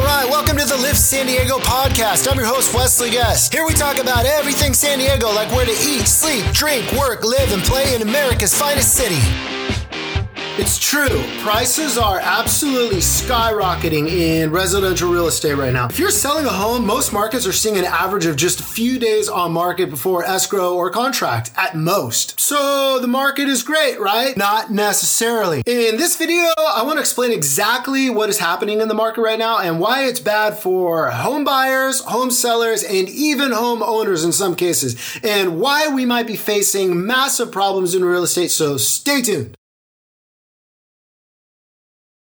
All right, welcome to the Live San Diego podcast. I'm your host, Wesley Guest. Here we talk about everything San Diego, like where to eat, sleep, drink, work, live, and play in America's finest city. It's true. Prices are absolutely skyrocketing in residential real estate right now. If you're selling a home, most markets are seeing an average of just a few days on market before escrow or contract at most. So the market is great, right? Not necessarily. In this video, I want to explain exactly what is happening in the market right now and why it's bad for home buyers, home sellers, and even home owners in some cases, and why we might be facing massive problems in real estate. So stay tuned.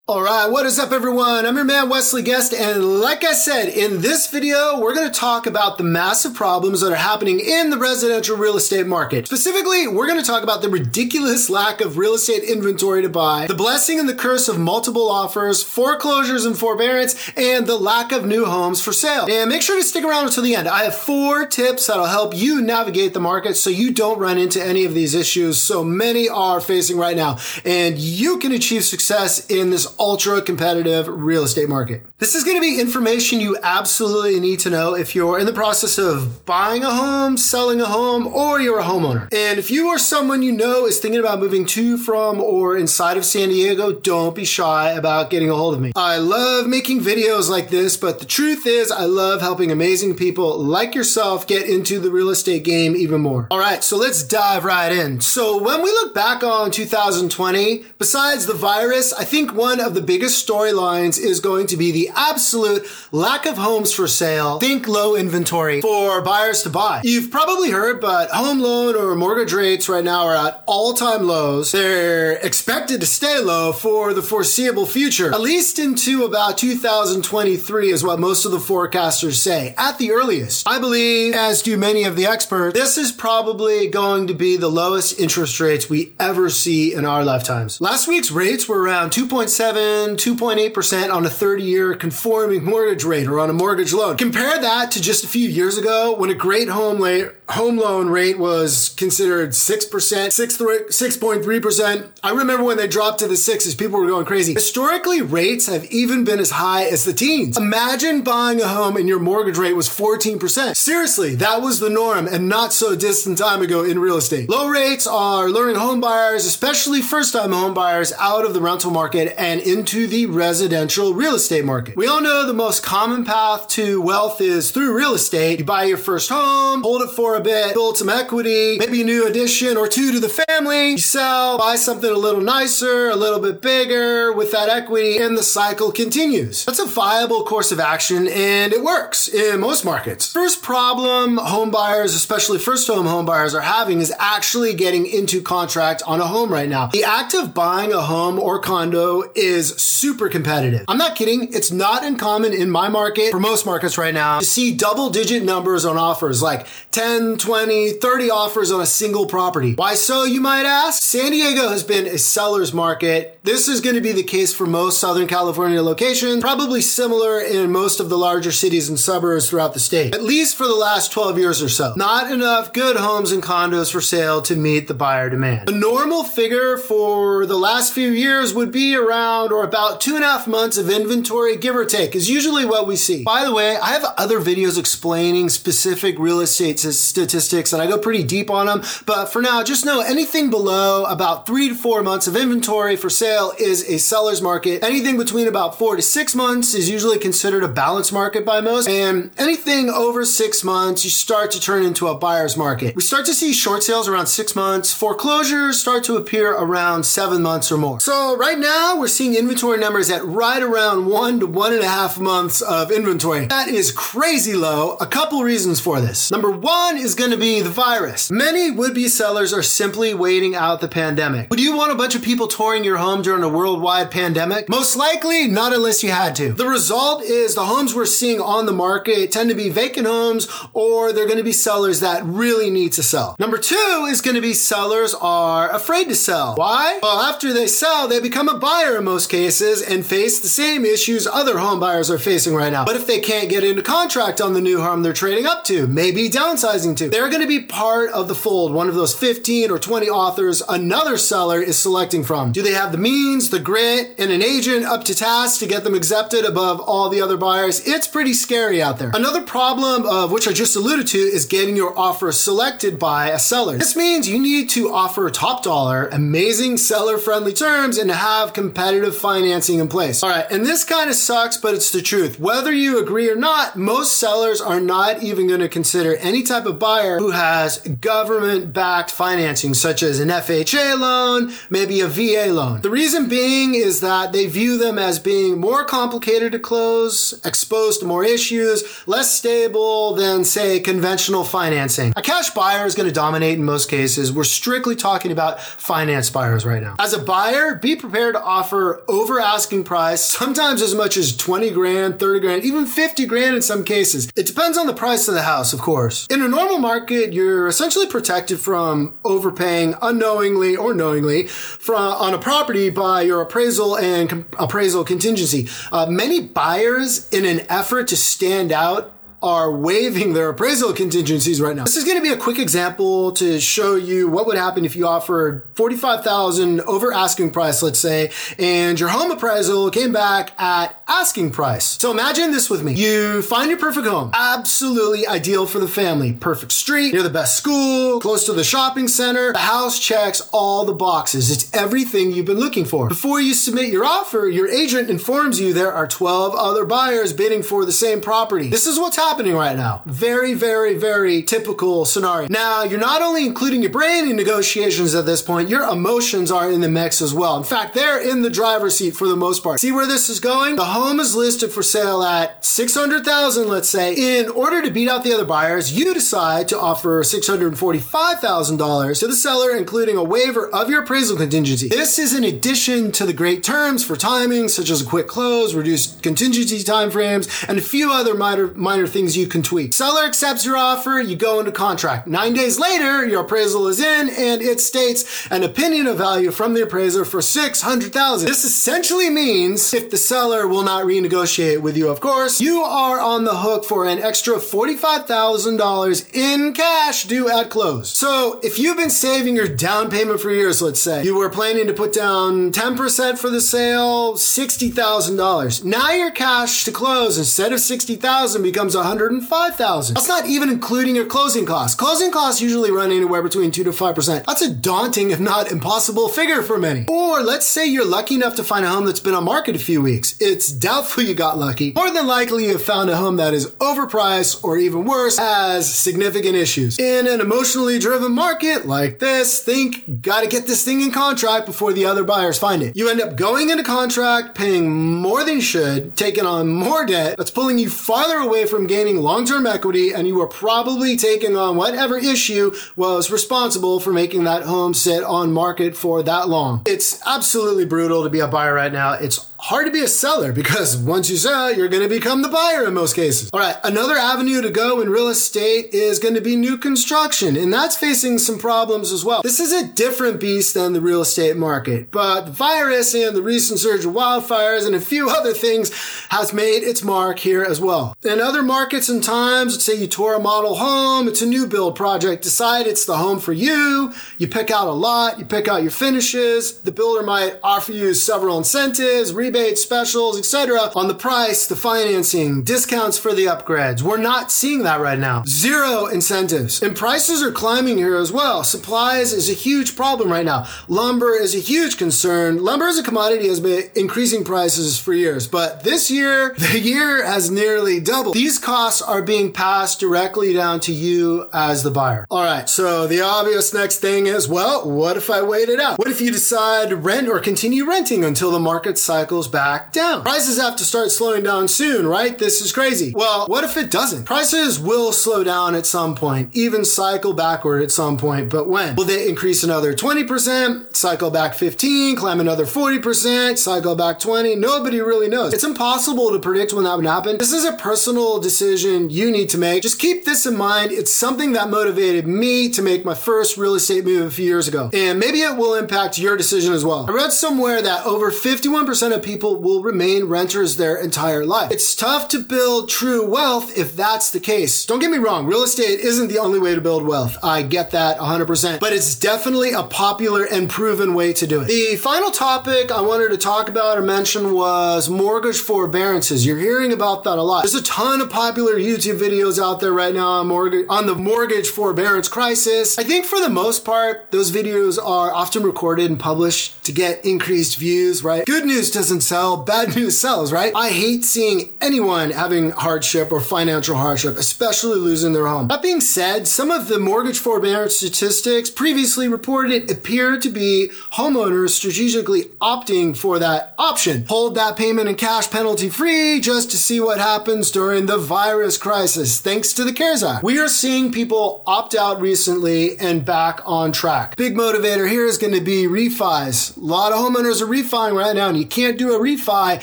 All right, what is up everyone? I'm your man Wesley Guest and like I said, in this video, we're going to talk about the massive problems that are happening in the residential real estate market. Specifically, we're going to talk about the ridiculous lack of real estate inventory to buy, the blessing and the curse of multiple offers, foreclosures and forbearance, and the lack of new homes for sale. And make sure to stick around until the end. I have four tips that'll help you navigate the market so you don't run into any of these issues so many are facing right now and you can achieve success in this ultra competitive real estate market. This is going to be information you absolutely need to know if you're in the process of buying a home, selling a home, or you're a homeowner. And if you are someone you know is thinking about moving to, from, or inside of San Diego, don't be shy about getting a hold of me. I love making videos like this, but the truth is I love helping amazing people like yourself get into the real estate game even more. All right, so let's dive right in. So when we look back on 2020, besides the virus, I think one of the biggest storylines is going to be the absolute lack of homes for sale. Think low inventory for buyers to buy. You've probably heard, but home loan or mortgage rates right now are at all time lows. They're expected to stay low for the foreseeable future, at least into about 2023 is what most of the forecasters say at the earliest. I believe, as do many of the experts, this is probably going to be the lowest interest rates we ever see in our lifetimes. Last week's rates were around 2.7, 2.8% on a 30 year conforming mortgage rate or on a mortgage loan. Compare that to just a few years ago when a great home, la- home loan rate was considered 6%, 6.3%. I remember when they dropped to the sixes, people were going crazy. Historically, rates have even been as high as the teens. Imagine buying a home and your mortgage rate was 14%. Seriously, that was the norm and not so distant time ago in real estate. Low rates are luring home buyers, especially first time home buyers, out of the rental market and into the residential real estate market. We all know the most common path to wealth is through real estate. You buy your first home, hold it for a bit, build some equity, maybe a new addition or two to the family, you sell, buy something a little nicer, a little bit bigger with that equity, and the cycle continues. That's a viable course of action and it works in most markets. First problem home buyers, especially first home home buyers, are having is actually getting into contract on a home right now. The act of buying a home or condo is super competitive. I'm not kidding. It's not uncommon in my market, for most markets right now, to see double digit numbers on offers like 10, 20, 30 offers on a single property. Why so, you might ask? San Diego has been a seller's market. This is going to be the case for most Southern California locations, probably similar in most of the larger cities and suburbs throughout the state, at least for the last 12 years or so. Not enough good homes and condos for sale to meet the buyer demand. A normal figure for the last few years would be around or about two and a half months of inventory, give or take, is usually what we see. By the way, I have other videos explaining specific real estate statistics and I go pretty deep on them, but for now, just know anything below about three to four months of inventory for sale is a seller's market. Anything between about four to six months is usually considered a balanced market by most, and anything over six months, you start to turn into a buyer's market. We start to see short sales around six months, foreclosures start to appear around seven months or more. So right now, we're seeing inventory numbers at right around one to one and a half months of inventory. That is crazy low. A couple reasons for this. Number one is going to be the virus. Many would be sellers are simply waiting out the pandemic. Would you want a bunch of people touring your home during a worldwide pandemic? Most likely, not unless you had to. The result is the homes we're seeing on the market tend to be vacant homes or they're going to be sellers that really need to sell. Number two is going to be sellers are afraid to sell. Why? Well, after they sell, they become a buyer in most cases and face the same issues other home buyers are facing right now. But if they can't get into contract on the new home they're trading up to, maybe downsizing listening to. They're going to be part of the fold, one of those 15 or 20 authors another seller is selecting from. Do they have the means, the grit, and an agent up to task to get them accepted above all the other buyers? It's pretty scary out there. Another problem of which I just alluded to is getting your offer selected by a seller. This means you need to offer top dollar, amazing seller friendly terms, and have competitive financing in place. All right, and this kind of sucks, but it's the truth. Whether you agree or not, most sellers are not even going to consider any type of buyer who has government backed financing, such as an FHA loan, maybe a VA loan. The reason being is that they view them as being more complicated to close, exposed to more issues, less stable than, say, conventional financing. A cash buyer is going to dominate in most cases. We're strictly talking about finance buyers right now. As a buyer, be prepared to offer over asking price, sometimes as much as 20 grand, 30 grand, even 50 grand in some cases. It depends on the price of the house, of course. In a normal market, you're essentially protected from overpaying unknowingly or knowingly from, on a property by your appraisal and com- appraisal contingency. Uh, many buyers, in an effort to stand out are waiving their appraisal contingencies right now. This is going to be a quick example to show you what would happen if you offered 45,000 over asking price, let's say, and your home appraisal came back at asking price. So imagine this with me. You find your perfect home. Absolutely ideal for the family. Perfect street, near the best school, close to the shopping center. The house checks all the boxes. It's everything you've been looking for. Before you submit your offer, your agent informs you there are 12 other buyers bidding for the same property. This is what's happening happening right now. Very, very, very typical scenario. Now, you're not only including your brain in negotiations at this point, your emotions are in the mix as well. In fact, they're in the driver's seat for the most part. See where this is going? The home is listed for sale at 600,000, let's say. In order to beat out the other buyers, you decide to offer $645,000 to the seller, including a waiver of your appraisal contingency. This is in addition to the great terms for timing, such as a quick close, reduced contingency timeframes, and a few other minor, minor things things you can tweak. Seller accepts your offer, you go into contract. Nine days later, your appraisal is in and it states an opinion of value from the appraiser for 600,000. This essentially means if the seller will not renegotiate with you, of course, you are on the hook for an extra $45,000 in cash due at close. So if you've been saving your down payment for years, let's say, you were planning to put down 10% for the sale, $60,000. Now your cash to close instead of 60,000 becomes 100 105,000. That's not even including your closing costs. Closing costs usually run anywhere between 2 to 5%. That's a daunting, if not impossible figure for many. Or let's say you're lucky enough to find a home that's been on market a few weeks. It's doubtful you got lucky. More than likely you've found a home that is overpriced or even worse, has significant issues. In an emotionally driven market like this, think gotta get this thing in contract before the other buyers find it. You end up going into contract, paying more than you should, taking on more debt that's pulling you farther away from gaining long-term equity and you were probably taking on whatever issue was responsible for making that home sit on market for that long. It's absolutely brutal to be a buyer right now. It's hard to be a seller because once you sell, you're going to become the buyer in most cases. All right, another avenue to go in real estate is going to be new construction, and that's facing some problems as well. This is a different beast than the real estate market, but the virus and the recent surge of wildfires and a few other things has made its mark here as well. In other markets and times, let's say you tour a model home, it's a new build project, decide it's the home for you, you pick out a lot, you pick out your finishes, the builder might offer you several incentives, rebates, specials, etc. on the price, the financing, discounts for the upgrades. We're not seeing that right now. Zero incentives. And prices are climbing here as well. Supplies is a huge problem right now. Lumber is a huge concern. Lumber as a commodity has been increasing prices for years, but this year, the year has nearly doubled. These costs are being passed directly down to you as the buyer. All right. So the obvious next thing is, well, what if I wait it out? What if you decide to rent or continue renting until the market cycles back down. Prices have to start slowing down soon, right? This is crazy. Well, what if it doesn't? Prices will slow down at some point, even cycle backward at some point, but when? Will they increase another 20%, cycle back 15, climb another 40%, cycle back 20? Nobody really knows. It's impossible to predict when that would happen. This is a personal decision you need to make. Just keep this in mind. It's something that motivated me to make my first real estate move a few years ago. And maybe it will impact your decision as well. I read somewhere that over 51% of people will remain renters their entire life. It's tough to build true wealth if that's the case. Don't get me wrong, real estate isn't the only way to build wealth. I get that 100%, but it's definitely a popular and proven way to do it. The final topic I wanted to talk about or mention was mortgage forbearances. You're hearing about that a lot. There's a ton of popular YouTube videos out there right now on mortgage, on the mortgage forbearance crisis. I think for the most part, those videos are often recorded and published to get increased views, right? Good news doesn't sell, bad news sells, right? I hate seeing anyone having hardship or financial hardship, especially losing their home. That being said, some of the mortgage forbearance statistics previously reported appear to be homeowners strategically opting for that option. Hold that payment in cash penalty free just to see what happens during the virus crisis, thanks to the CARES Act. We are seeing people opt out recently and back on track. Big motivator here is going to be refis. A lot of homeowners are refining right now, and you can't do a refi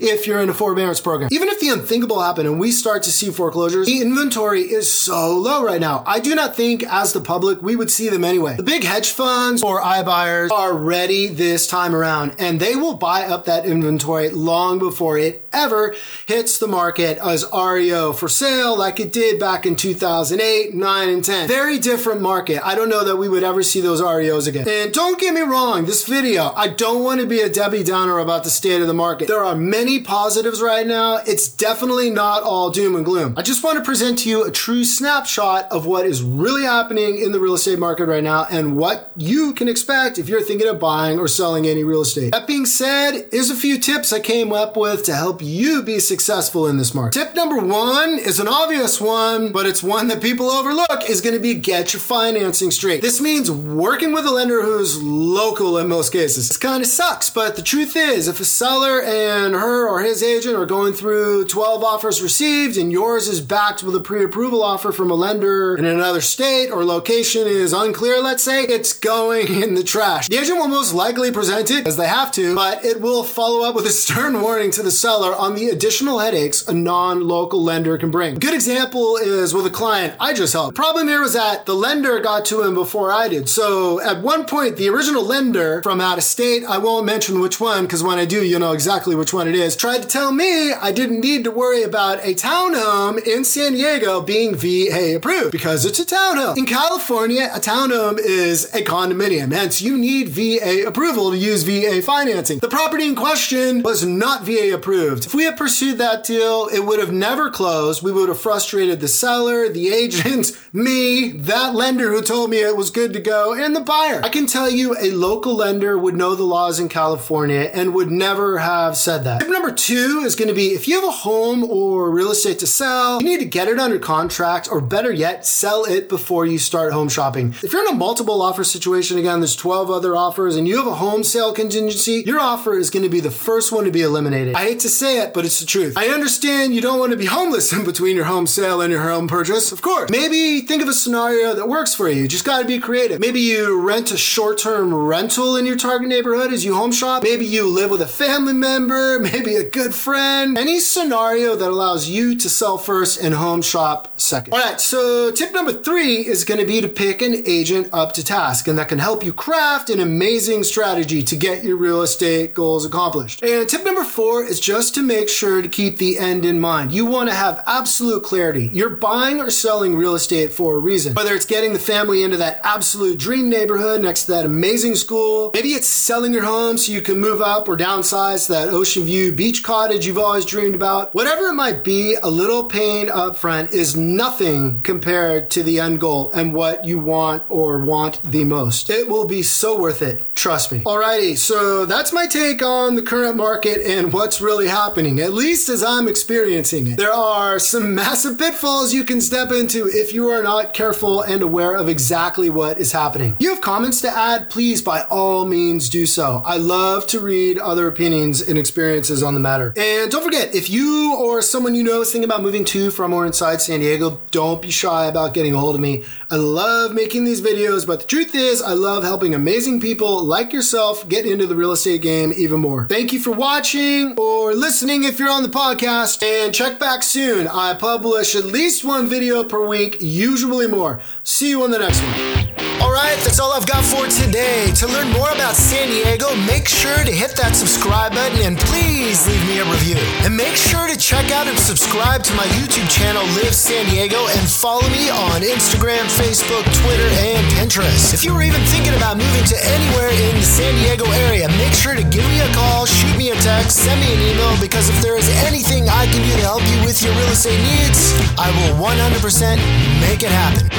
if you're in a forbearance program. Even if the unthinkable happened and we start to see foreclosures, the inventory is so low right now. I do not think as the public we would see them anyway. The big hedge funds or iBuyers are ready this time around and they will buy up that inventory long before it ever hits the market as REO for sale like it did back in 2008, 9, and 10. Very different market. I don't know that we would ever see those REOs again. And don't get me wrong, this video, I don't want to be a Debbie Downer about the state of the market. There are many positives right now. It's definitely not all doom and gloom. I just want to present to you a true snapshot of what is really happening in the real estate market right now and what you can expect if you're thinking of buying or selling any real estate. That being said, here's a few tips I came up with to help you be successful in this market. Tip number one is an obvious one, but it's one that people overlook is going to be get your financing straight. This means working with a lender who's local in most cases. This kind of sucks, but the truth is if a seller and her or his agent are going through 12 offers received and yours is backed with a pre-approval offer from a lender in another state or location is unclear, let's say, it's going in the trash. The agent will most likely present it as they have to, but it will follow up with a stern warning to the seller on the additional headaches a non-local lender can bring. A good example is with a client I just helped. The problem here was that the lender got to him before I did. So at one point, the original lender from out of state, I won't mention which one because when I do, you know exactly which one it is, tried to tell me I didn't need to worry about a townhome in San Diego being VA approved because it's a townhome. In California, a townhome is a condominium, hence you need VA approval to use VA financing. The property in question was not VA approved. If we had pursued that deal, it would have never closed. We would have frustrated the seller, the agent, me, that lender who told me it was good to go, and the buyer. I can tell you a local lender would know the laws in California and would never have said that. Tip number two is going to be if you have a home or real estate to sell, you need to get it under contract or better yet, sell it before you start home shopping. If you're in a multiple offer situation, again, there's 12 other offers and you have a home sale contingency, your offer is going to be the first one to be eliminated. I hate to say it, but it's the truth. I understand you don't want to be homeless in between your home sale and your home purchase, of course. Maybe think of a scenario that works for you. You just got to be creative. Maybe you rent a short term rental in your target neighborhood as you home shop. Maybe you live with a family member, maybe a good friend. Any scenario that allows you to sell first and home shop second. All right, so tip number three is going to be to pick an agent up to task, and that can help you craft an amazing strategy to get your real estate goals accomplished. And tip number four is just to make sure to keep the end in mind. You want to have absolute clarity. You're buying or selling real estate for a reason. Whether it's getting the family into that absolute dream neighborhood next to that amazing school, maybe it's selling your home so you can move up or downsize that ocean view beach cottage you've always dreamed about. Whatever it might be, a little pain up front is nothing compared to the end goal and what you want or want the most. It will be so worth it. Trust me. Alrighty. So that's my take on the current market and what's really happening, at least as I'm experiencing it. There are some massive pitfalls you can step into if you are not careful and aware of exactly what is happening. You have comments to add, please by all means do so. I love to read other opinions and experiences on the matter. And don't forget, if you or someone you know is thinking about moving to, from, or inside San Diego, don't be shy about getting a hold of me. I love making these videos, but the truth is, I love helping amazing people like yourself get into the real estate game even more. Thank you for watching or listening if you're on the podcast, and check back soon. I publish at least one video per week, usually more. See you on the next one. All right. that's all I've got for today. To learn more about San Diego, make sure to hit that subscribe button and please leave me a review. And make sure to check out and subscribe to my YouTube channel, Live San Diego, and follow me on Instagram, Facebook, Twitter, and Pinterest. If you were even thinking about moving to anywhere in the San Diego area, make sure to give me a call, shoot me a text, send me an email, because if there is anything I can do to help you with your real estate needs, I will 100% make it happen.